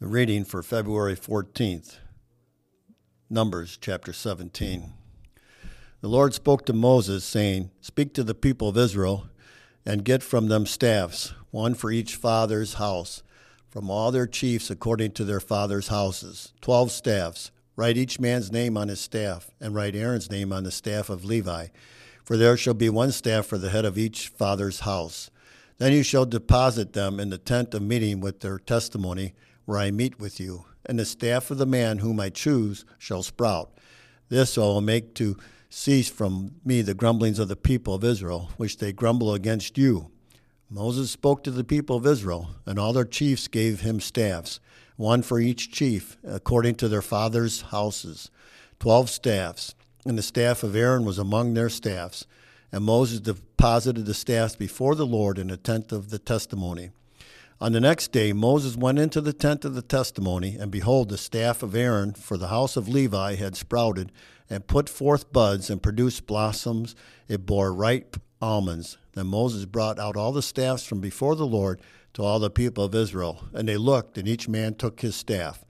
The reading for February 14th, Numbers chapter 17. The Lord spoke to Moses, saying, Speak to the people of Israel, and get from them staffs, one for each father's house, from all their chiefs according to their father's houses, twelve staffs. Write each man's name on his staff, and write Aaron's name on the staff of Levi. For there shall be one staff for the head of each father's house. Then you shall deposit them in the tent of meeting with their testimony where I meet with you, and the staff of the man whom I choose shall sprout. This I will make to cease from me the grumblings of the people of Israel, which they grumble against you. Moses spoke to the people of Israel, and all their chiefs gave him staffs, one for each chief, according to their fathers' houses, twelve staffs. And the staff of Aaron was among their staffs. And Moses deposited the staffs before the Lord in the tent of the testimony. On the next day, Moses went into the tent of the testimony, and behold, the staff of Aaron for the house of Levi had sprouted and put forth buds and produced blossoms. It bore ripe almonds. Then Moses brought out all the staffs from before the Lord to all the people of Israel. And they looked, and each man took his staff.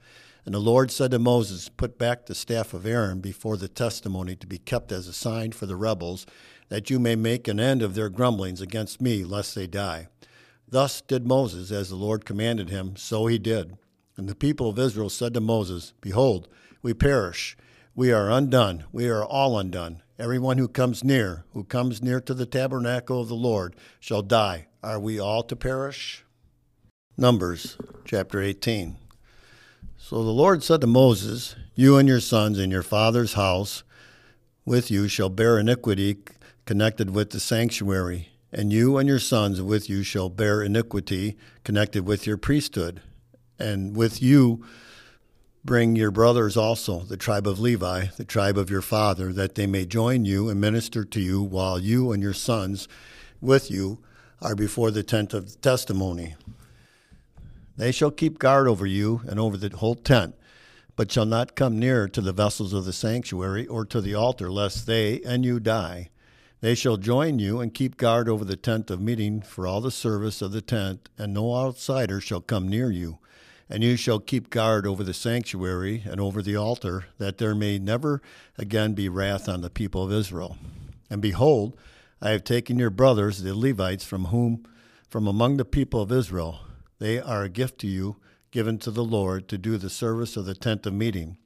And the Lord said to Moses, Put back the staff of Aaron before the testimony to be kept as a sign for the rebels, that you may make an end of their grumblings against me, lest they die. Thus did Moses, as the Lord commanded him, so he did. And the people of Israel said to Moses, Behold, we perish. We are undone. We are all undone. Everyone who comes near, who comes near to the tabernacle of the Lord, shall die. Are we all to perish? Numbers chapter 18. So the Lord said to Moses, You and your sons and your father's house with you shall bear iniquity connected with the sanctuary and you and your sons with you shall bear iniquity connected with your priesthood. And with you bring your brothers also, the tribe of Levi, the tribe of your father, that they may join you and minister to you while you and your sons with you are before the tent of testimony. They shall keep guard over you and over the whole tent, but shall not come near to the vessels of the sanctuary or to the altar, lest they and you die. They shall join you and keep guard over the tent of meeting for all the service of the tent, and no outsider shall come near you. And you shall keep guard over the sanctuary and over the altar, that there may never again be wrath on the people of Israel. And behold, I have taken your brothers, the Levites, from whom from among the people of Israel. They are a gift to you, given to the Lord, to do the service of the tent of meeting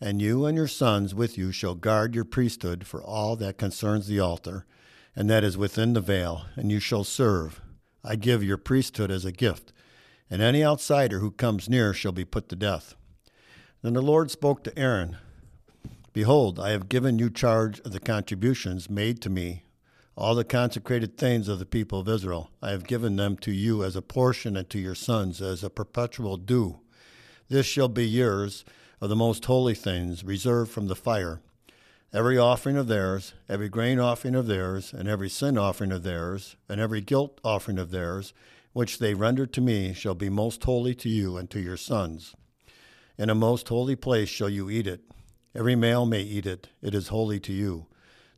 and you and your sons with you shall guard your priesthood for all that concerns the altar, and that is within the veil, and you shall serve. I give your priesthood as a gift, and any outsider who comes near shall be put to death. Then the Lord spoke to Aaron Behold, I have given you charge of the contributions made to me, all the consecrated things of the people of Israel. I have given them to you as a portion, and to your sons as a perpetual due. This shall be yours of the most holy things reserved from the fire. Every offering of theirs, every grain offering of theirs, and every sin offering of theirs, and every guilt offering of theirs, which they render to me, shall be most holy to you and to your sons. In a most holy place shall you eat it. Every male may eat it, it is holy to you.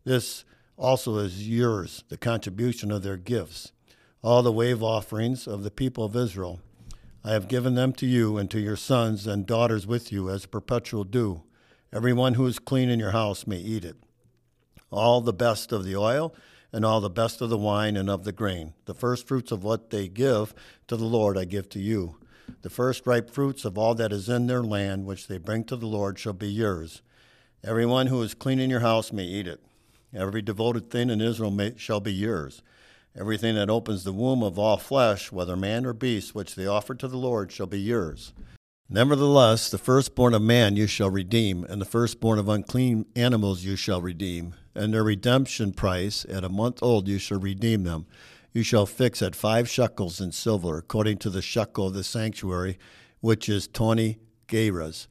This also is yours, the contribution of their gifts. All the wave offerings of the people of Israel, I have given them to you and to your sons and daughters with you as a perpetual due. Everyone who is clean in your house may eat it. All the best of the oil and all the best of the wine and of the grain. The first fruits of what they give to the Lord I give to you. The first ripe fruits of all that is in their land, which they bring to the Lord, shall be yours. Everyone who is clean in your house may eat it. Every devoted thing in Israel may, shall be yours. Everything that opens the womb of all flesh, whether man or beast, which they offer to the Lord, shall be yours. Nevertheless, the firstborn of man you shall redeem, and the firstborn of unclean animals you shall redeem. And their redemption price, at a month old, you shall redeem them. You shall fix at five shekels in silver, according to the shekel of the sanctuary, which is twenty gerahs.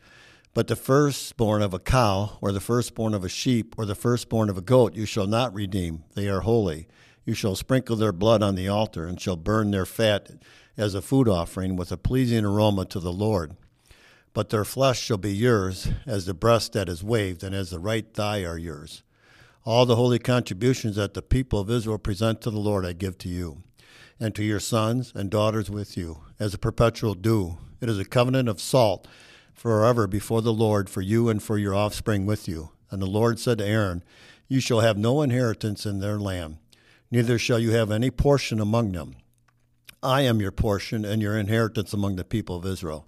But the firstborn of a cow, or the firstborn of a sheep, or the firstborn of a goat, you shall not redeem. They are holy. You shall sprinkle their blood on the altar, and shall burn their fat as a food offering with a pleasing aroma to the Lord. But their flesh shall be yours, as the breast that is waved, and as the right thigh are yours. All the holy contributions that the people of Israel present to the Lord I give to you, and to your sons and daughters with you, as a perpetual due. It is a covenant of salt forever before the Lord for you and for your offspring with you. And the Lord said to Aaron, You shall have no inheritance in their land, neither shall you have any portion among them. I am your portion and your inheritance among the people of Israel.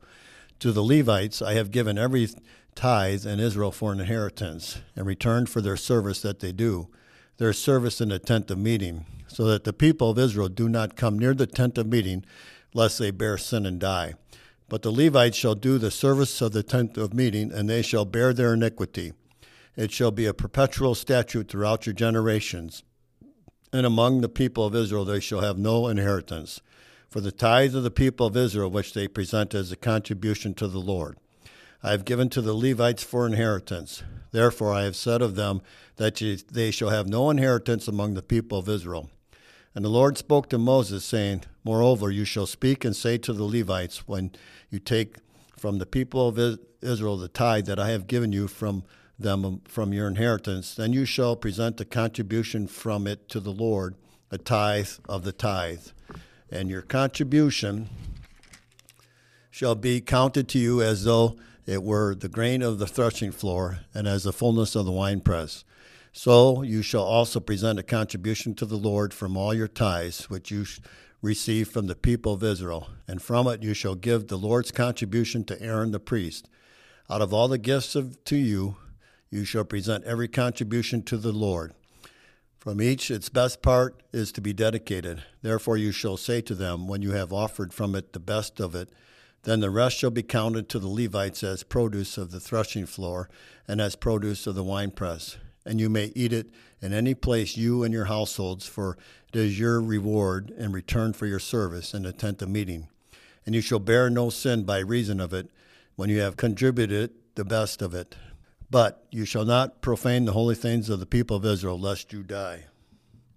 To the Levites I have given every tithe in Israel for an inheritance, in return for their service that they do, their service in the tent of meeting, so that the people of Israel do not come near the tent of meeting, lest they bear sin and die. But the Levites shall do the service of the tent of meeting, and they shall bear their iniquity. It shall be a perpetual statute throughout your generations. And among the people of Israel they shall have no inheritance. For the tithe of the people of Israel, which they present as a contribution to the Lord, I have given to the Levites for inheritance. Therefore I have said of them that they shall have no inheritance among the people of Israel. And the Lord spoke to Moses, saying, Moreover, you shall speak and say to the Levites, when you take from the people of Israel the tithe that I have given you from them um, from your inheritance, then you shall present a contribution from it to the Lord, a tithe of the tithe. And your contribution shall be counted to you as though it were the grain of the threshing floor, and as the fullness of the winepress. So you shall also present a contribution to the Lord from all your tithes, which you receive from the people of Israel, and from it you shall give the Lord's contribution to Aaron the priest. Out of all the gifts of, to you, you shall present every contribution to the Lord. From each its best part is to be dedicated. Therefore you shall say to them, when you have offered from it the best of it, then the rest shall be counted to the Levites as produce of the threshing floor and as produce of the winepress. And you may eat it in any place you and your households, for it is your reward in return for your service in the tent of meeting. And you shall bear no sin by reason of it when you have contributed the best of it. But you shall not profane the holy things of the people of Israel, lest you die.